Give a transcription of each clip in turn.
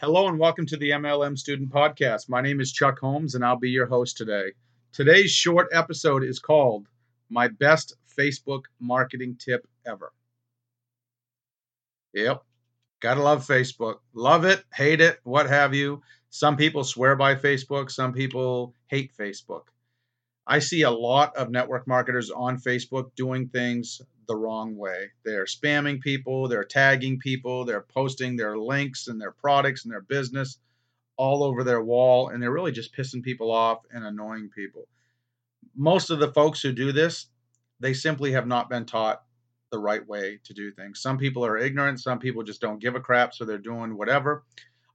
Hello and welcome to the MLM Student Podcast. My name is Chuck Holmes and I'll be your host today. Today's short episode is called My Best Facebook Marketing Tip Ever. Yep, gotta love Facebook. Love it, hate it, what have you. Some people swear by Facebook, some people hate Facebook. I see a lot of network marketers on Facebook doing things the wrong way. They're spamming people, they're tagging people, they're posting their links and their products and their business all over their wall, and they're really just pissing people off and annoying people. Most of the folks who do this, they simply have not been taught the right way to do things. Some people are ignorant, some people just don't give a crap, so they're doing whatever.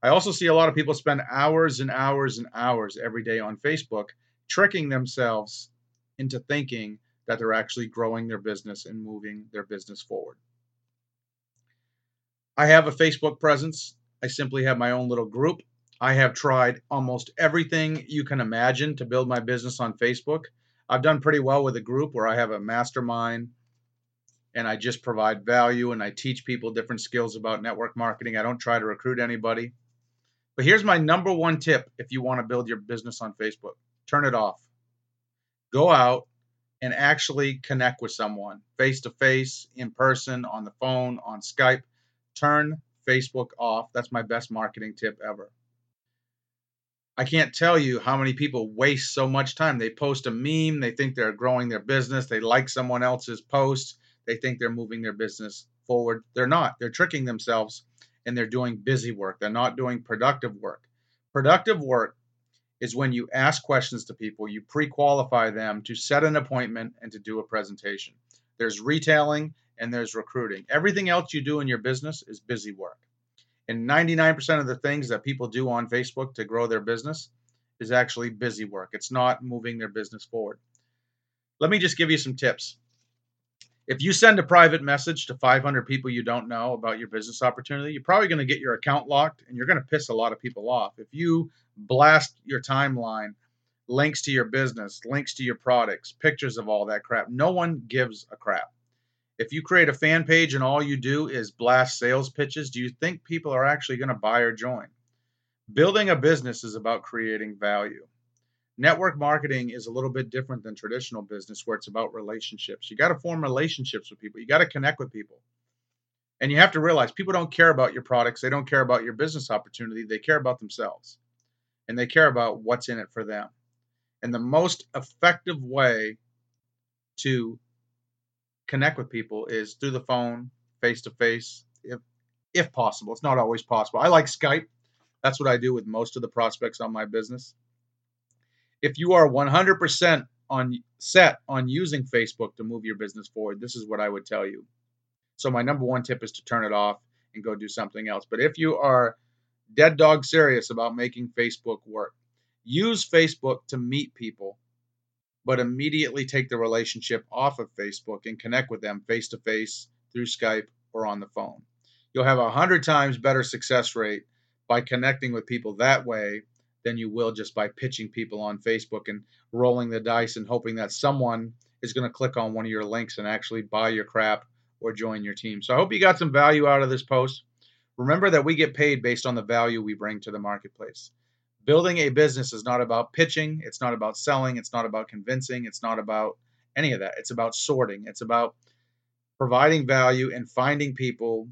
I also see a lot of people spend hours and hours and hours every day on Facebook tricking themselves into thinking that they're actually growing their business and moving their business forward. I have a Facebook presence. I simply have my own little group. I have tried almost everything you can imagine to build my business on Facebook. I've done pretty well with a group where I have a mastermind and I just provide value and I teach people different skills about network marketing. I don't try to recruit anybody. But here's my number one tip if you want to build your business on Facebook turn it off. Go out and actually connect with someone face to face, in person, on the phone, on Skype. Turn Facebook off. That's my best marketing tip ever. I can't tell you how many people waste so much time. They post a meme, they think they're growing their business, they like someone else's post, they think they're moving their business forward. They're not. They're tricking themselves and they're doing busy work. They're not doing productive work. Productive work is when you ask questions to people, you pre qualify them to set an appointment and to do a presentation. There's retailing and there's recruiting. Everything else you do in your business is busy work. And 99% of the things that people do on Facebook to grow their business is actually busy work. It's not moving their business forward. Let me just give you some tips. If you send a private message to 500 people you don't know about your business opportunity, you're probably going to get your account locked and you're going to piss a lot of people off. If you blast your timeline, links to your business, links to your products, pictures of all that crap, no one gives a crap. If you create a fan page and all you do is blast sales pitches, do you think people are actually going to buy or join? Building a business is about creating value. Network marketing is a little bit different than traditional business where it's about relationships. You got to form relationships with people, you got to connect with people. And you have to realize people don't care about your products, they don't care about your business opportunity, they care about themselves. And they care about what's in it for them. And the most effective way to connect with people is through the phone, face to face, if if possible. It's not always possible. I like Skype. That's what I do with most of the prospects on my business if you are 100% on set on using Facebook to move your business forward, this is what I would tell you. So my number one tip is to turn it off and go do something else. But if you are dead dog serious about making Facebook work, use Facebook to meet people, but immediately take the relationship off of Facebook and connect with them face to face through Skype or on the phone. You'll have a hundred times better success rate by connecting with people that way than you will just by pitching people on Facebook and rolling the dice and hoping that someone is going to click on one of your links and actually buy your crap or join your team. So I hope you got some value out of this post. Remember that we get paid based on the value we bring to the marketplace. Building a business is not about pitching, it's not about selling, it's not about convincing, it's not about any of that. It's about sorting, it's about providing value and finding people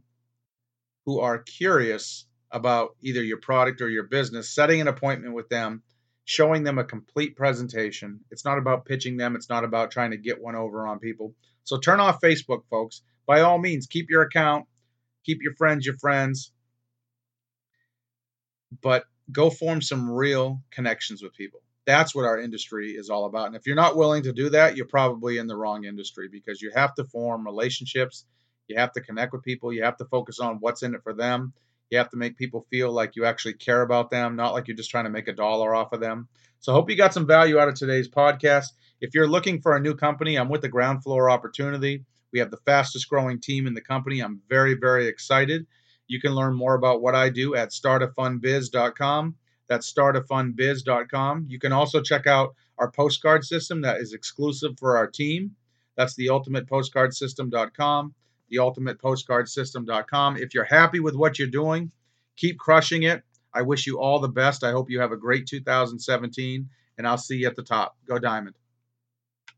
who are curious about either your product or your business, setting an appointment with them, showing them a complete presentation. It's not about pitching them, it's not about trying to get one over on people. So turn off Facebook, folks. By all means, keep your account, keep your friends your friends, but go form some real connections with people. That's what our industry is all about. And if you're not willing to do that, you're probably in the wrong industry because you have to form relationships, you have to connect with people, you have to focus on what's in it for them you have to make people feel like you actually care about them, not like you're just trying to make a dollar off of them. So hope you got some value out of today's podcast. If you're looking for a new company, I'm with the Ground Floor Opportunity. We have the fastest growing team in the company. I'm very, very excited. You can learn more about what I do at startafunbiz.com. That's startafunbiz.com. You can also check out our postcard system that is exclusive for our team. That's the ultimatepostcardsystem.com theultimatepostcardsystem.com. If you're happy with what you're doing, keep crushing it. I wish you all the best. I hope you have a great 2017, and I'll see you at the top. Go Diamond.